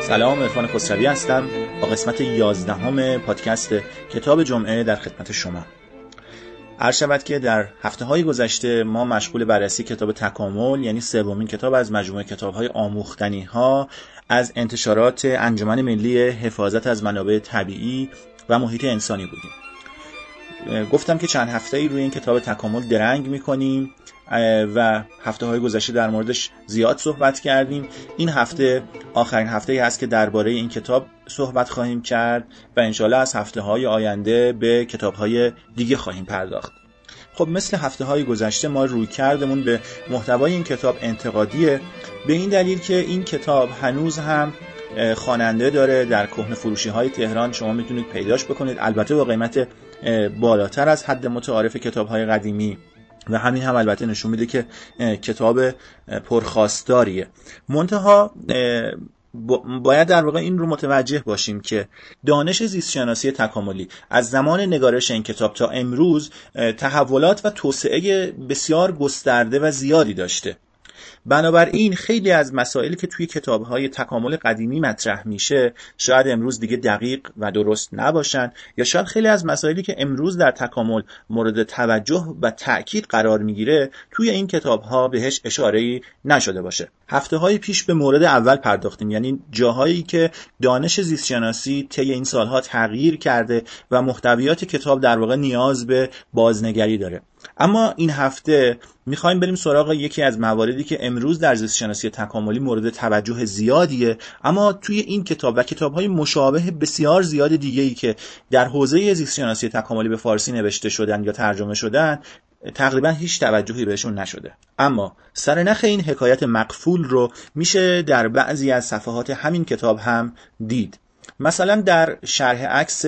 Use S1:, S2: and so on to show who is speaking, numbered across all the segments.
S1: سلام ارفان خسروی هستم. با قسمت یازدهم پادکست کتاب جمعه در خدمت شما. عرض شود که در هفته های گذشته ما مشغول بررسی کتاب تکامل یعنی سومین کتاب از مجموعه کتاب های آموختنی ها از انتشارات انجمن ملی حفاظت از منابع طبیعی و محیط انسانی بودیم. گفتم که چند هفته ای روی این کتاب تکامل درنگ می‌کنیم و هفته های گذشته در موردش زیاد صحبت کردیم. این هفته آخرین هفته ای هست که درباره این کتاب صحبت خواهیم کرد و انشالله از هفته های آینده به کتاب های دیگه خواهیم پرداخت. خب مثل هفته های گذشته ما روی کردمون به محتوای این کتاب انتقادیه. به این دلیل که این کتاب هنوز هم خواننده داره در کهن فروشی های تهران. شما می‌تونید پیداش بکنید. البته با قیمت بالاتر از حد متعارف کتاب های قدیمی. و همین هم البته نشون میده که کتاب پرخواستاریه. منتها باید در واقع این رو متوجه باشیم که دانش زیستشناسی تکاملی از زمان نگارش این کتاب تا امروز تحولات و توسعه بسیار گسترده و زیادی داشته. بنابراین خیلی از مسائلی که توی کتابهای تکامل قدیمی مطرح میشه شاید امروز دیگه دقیق و درست نباشن یا شاید خیلی از مسائلی که امروز در تکامل مورد توجه و تاکید قرار می‌گیره توی این کتابها بهش اشاره نشده باشه. هفته های پیش به مورد اول پرداختیم یعنی جاهایی که دانش زیستشناسی طی این سالها تغییر کرده و محتویات کتاب در واقع نیاز به بازنگری داره. اما این هفته می‌خوایم بریم سراغ یکی از مواردی که امروز در زیست شناسی تکاملی مورد توجه زیادیه اما توی این کتاب و کتاب های مشابه بسیار زیاد دیگه ای که در حوزه زیست شناسی تکاملی به فارسی نوشته شدن یا ترجمه شدن تقریبا هیچ توجهی بهشون نشده. اما سرنخ این حکایت مقفول رو میشه در بعضی از صفحات همین کتاب هم دید. مثلا در شرح عکس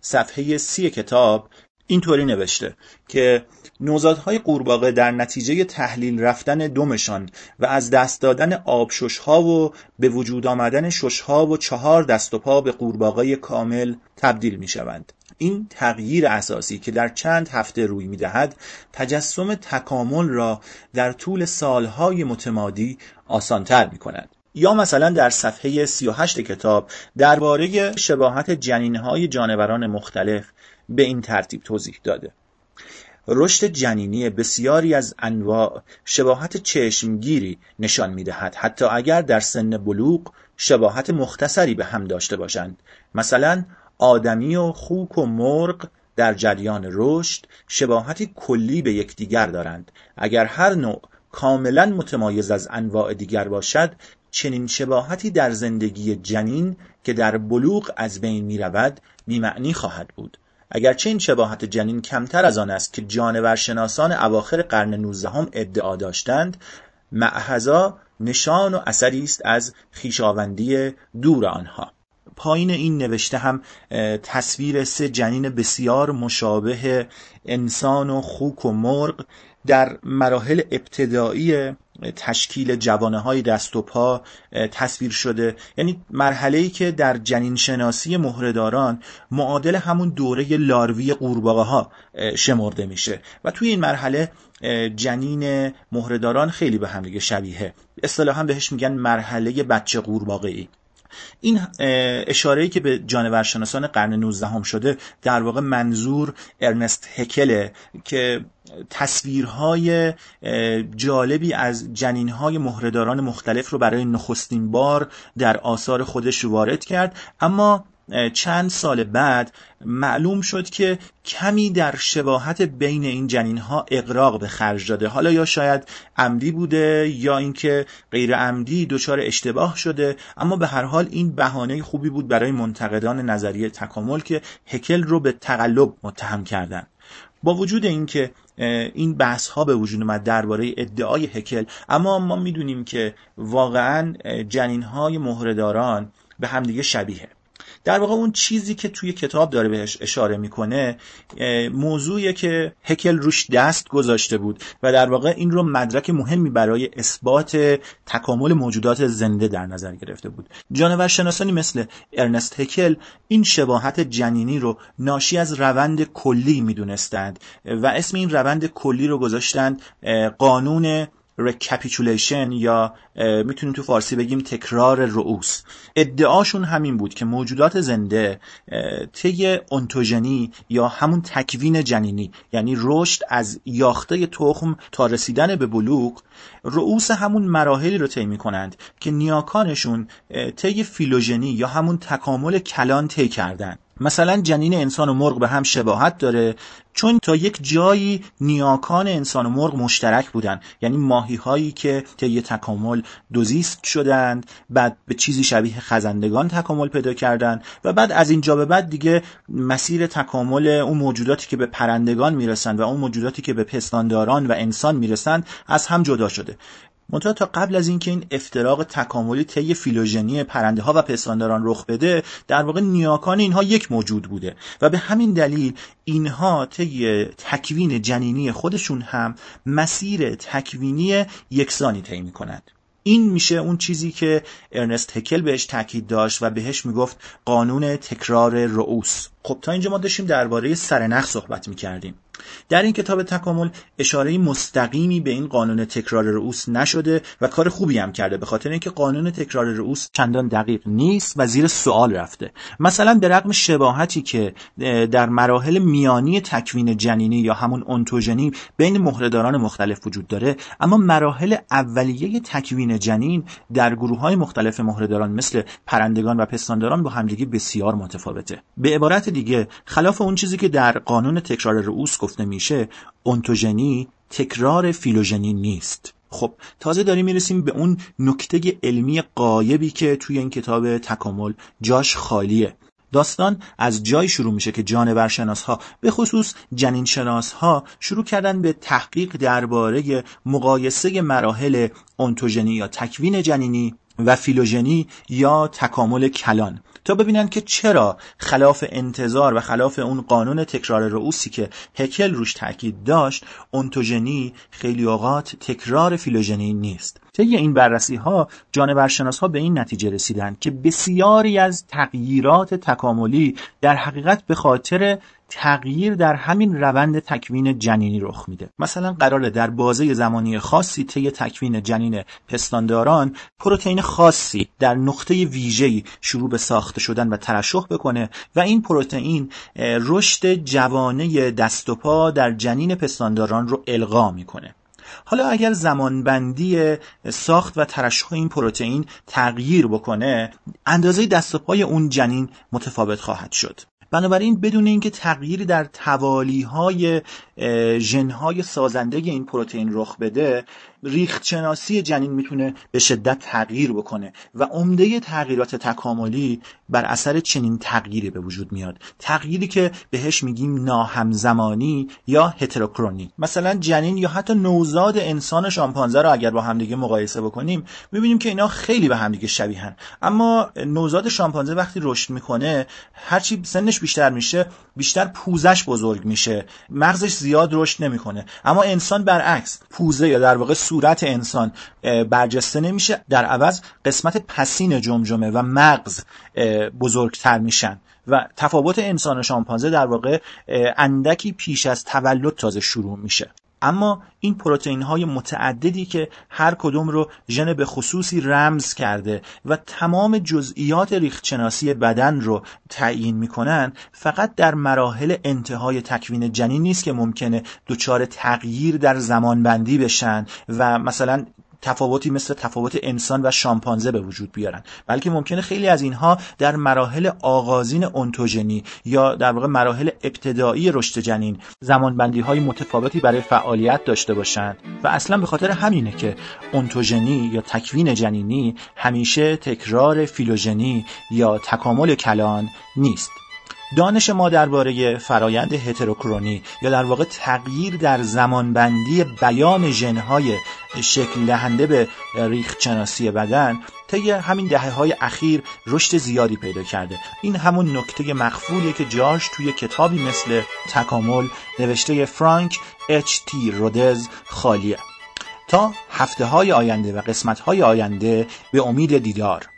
S1: صفحه سی کتاب اینطوری نوشته که نوزادهای قورباغه در نتیجه تحلیل رفتن دمشان و از دست دادن آبششها و به وجود آمدن ششها و چهار دست و پا به قورباغه کامل تبدیل می شوند. این تغییر اساسی که در چند هفته روی می دهد تجسم تکامل را در طول سالهای متمادی آسانتر می کند. یا مثلا در صفحه 38 کتاب درباره شباهت جنینهای جانوران مختلف به این ترتیب توضیح داده رشد جنینی بسیاری از انواع شباهت چشمگیری نشان می‌دهد. حتی اگر در سن بلوغ شباهت مختصری به هم داشته باشند. مثلا آدمی و خوک و مرغ در جریان رشد شباهتی کلی به یکدیگر دارند. اگر هر نوع کاملا متمایز از انواع دیگر باشد چنین شباهتی در زندگی جنین که در بلوغ از بین می رود بیمعنی خواهد بود. اگرچه این شباهت جنین کمتر از آن است که جانورشناسان اواخر قرن نوزدهم ادعا داشتند معهزا نشان و اثری است از خیشاوندی دور آنها. پایین این نوشته هم تصویر سه جنین بسیار مشابه انسان و خوک و مرغ در مراحل ابتدایی تشکیل جوانه های دست و پا تصویر شده. یعنی مرحله ای که در جنین شناسی مهرهداران معادل همون دوره لاروی قورباغه ها شمرده میشه. و توی این مرحله جنین مهرهداران خیلی به هم دیگه شبیه. اصطلاحا بهش میگن مرحله بچه قورباغه ای این اشاره‌ای که به جانورشناسان قرن 19 هم شده در واقع منظور ارنست هکله که تصویرهای جالبی از جنینهای مهرهداران مختلف رو برای نخستین بار در آثار خودش وارد کرد. اما چند سال بعد معلوم شد که کمی در شباهت بین این جنین ها اقراق به خرج داده. حالا یا شاید عمدی بوده یا اینکه غیر عمدی دچار اشتباه شده اما به هر حال این بهانه خوبی بود برای منتقدان نظریه تکامل که هکل رو به تقلب متهم کردن با وجود اینکه این بحث ها به وجود اومد درباره ادعای هکل اما ما می‌دونیم که واقعا جنین های مهرهداران به همدیگه شبیه. در واقع اون چیزی که توی کتاب داره بهش اشاره می‌کنه موضوعیه که هکل روش دست گذاشته بود و در واقع این رو مدرک مهمی برای اثبات تکامل موجودات زنده در نظر گرفته بود. جانورشناسانی مثل ارنست هکل این شباهت جنینی رو ناشی از روند کلی می‌دونستند و اسم این روند کلی رو گذاشتند قانون recapitulation یا می‌تونیم تو فارسی بگیم تکرار رؤوس. ادعاشون همین بود که موجودات زنده طی انتوژنی یا همون تکوین جنینی یعنی رشد از یاخته تخم تا رسیدن به بلوغ رؤوس همون مراحلی رو طی کنند که نیاکانشون طی فیلوژنی یا همون تکامل کلان طی کردن. مثلا جنین انسان و مرغ به هم شباهت داره چون تا یک جایی نیاکان انسان و مرغ مشترک بودن. یعنی ماهی هایی که طی تکامل دوزیست شدند بعد به چیزی شبیه خزندگان تکامل پیدا کردند و بعد از اینجا به بعد دیگه مسیر تکامل اون موجوداتی که به پرندگان می‌رسند و اون موجوداتی که به پستانداران و انسان می‌رسند از هم جدا شده. منتها تا قبل از اینکه این افتراق تکاملی طی فیلوژنی پرنده ها و پستانداران رخ بده در واقع نیاکان اینها یک موجود بوده و به همین دلیل اینها طی تکوین جنینی خودشون هم مسیر تکوینی یکسانی طی می‌کنند. این میشه اون چیزی که ارنست هکل بهش تاکید داشت و بهش می‌گفت قانون تکرار رؤوس. خب تا اینجا ما داشتیم درباره سرنخ صحبت می‌کردیم. در این کتاب تکامل اشاره مستقیمی به این قانون تکرار رؤوس نشده و کار خوبی هم کرده به خاطر اینکه قانون تکرار رؤوس چندان دقیق نیست و زیر سوال رفته. مثلا به رغم شباهتی که در مراحل میانی تکوین جنینی یا همون اونتوژنی بین مهرهداران مختلف وجود داره اما مراحل اولیه تکوین جنین در گروه های مختلف مهرهداران مثل پرندگان و پستانداران با همدیگه بسیار متفاوته. به عبارت دیگه خلاف اون چیزی که در قانون تکرار رؤوس گفته میشه اونتوژنی تکرار فیلوژنی نیست. خب تازه داریم می‌رسیم به اون نکته علمی قایبی که توی این کتاب تکامل جاش خالیه. داستان از جای شروع میشه که جانورشناس ها به خصوص جنین شناس ها شروع کردن به تحقیق درباره مقایسه مراحل اونتوژنی یا تکوین جنینی و فیلوژنی یا تکامل کلان. تا ببینن که چرا خلاف انتظار و خلاف اون قانون تکرار رؤوسی که هکل روش تاکید داشت اونتوژنی خیلی اوقات تکرار فیلوژنی نیست. طی این بررسی ها جانورشناس ها به این نتیجه رسیدند که بسیاری از تغییرات تکاملی در حقیقت به خاطر تغییر در همین روند تکوین جنینی رخ میده. مثلا قراره در بازه زمانی خاصی طی تکوین جنین پستانداران پروتئین خاصی در نقطه ویژه‌ای شروع به ساخته شدن و ترشح بکنه و این پروتئین رشد جوانه دست و پا در جنین پستانداران رو القا می‌کنه. حالا اگر زمانبندی ساخت و ترشح این پروتئین تغییر بکنه اندازه دست و پای اون جنین متفاوت خواهد شد. بنابراین بدون اینکه تغییری در توالی های ژنهای سازنده این پروتئین رخ بده ریختشناسی جنین می‌تونه به شدت تغییر بکنه و عمده تغییرات تکاملی بر اثر چنین تغییری به وجود میاد. تغییری که بهش میگیم ناهمزمانی یا هتروکرونی مثلا جنین یا حتی نوزاد انسان شامپانزه رو اگر با همدیگه مقایسه بکنیم می‌بینیم که اینا خیلی به همدیگه شبیهن اما نوزاد شامپانزه وقتی رشد می‌کنه هرچی سنش بیشتر میشه بیشتر پوزش بزرگ میشه. مغزش زیاد رشد نمی‌کنه. اما انسان برعکس پوزه یا در واقع صورت انسان برجسته نمیشه. در عوض قسمت پسین جمجمه و مغز بزرگتر میشن و تفاوت انسان و شامپانزه در واقع اندکی پیش از تولد تازه شروع میشه. اما این پروتئین های متعددی که هر کدوم رو ژن به خصوصی رمز کرده و تمام جزئیات ریختشناسی بدن رو تعیین می‌کنن فقط در مراحل انتهای تکوین جنین نیست که ممکنه دچار تغییر در زمانبندی بشن و مثلا تفاوتی مثل تفاوت انسان و شامپانزه به وجود بیارن. بلکه ممکنه خیلی از اینها در مراحل آغازین اونتوژنی یا در واقع مراحل ابتدایی رشد جنین زمانبندی های متفاوتی برای فعالیت داشته باشند و اصلا به خاطر همینه که اونتوژنی یا تکوین جنینی همیشه تکرار فیلوژنی یا تکامل کلان نیست. دانش ما درباره فرایند هتروکرونی یا در واقع تغییر در زمانبندی بیان ژنهای شکل دهنده به ریختشناسی بدن طی همین دهه های اخیر رشد زیادی پیدا کرده. این همون نکته مخفولیه که جاش توی کتابی مثل تکامل نوشته فرانک اچ تی رودز خالیه. تا هفته های آینده و قسمت های آینده به امید دیدار.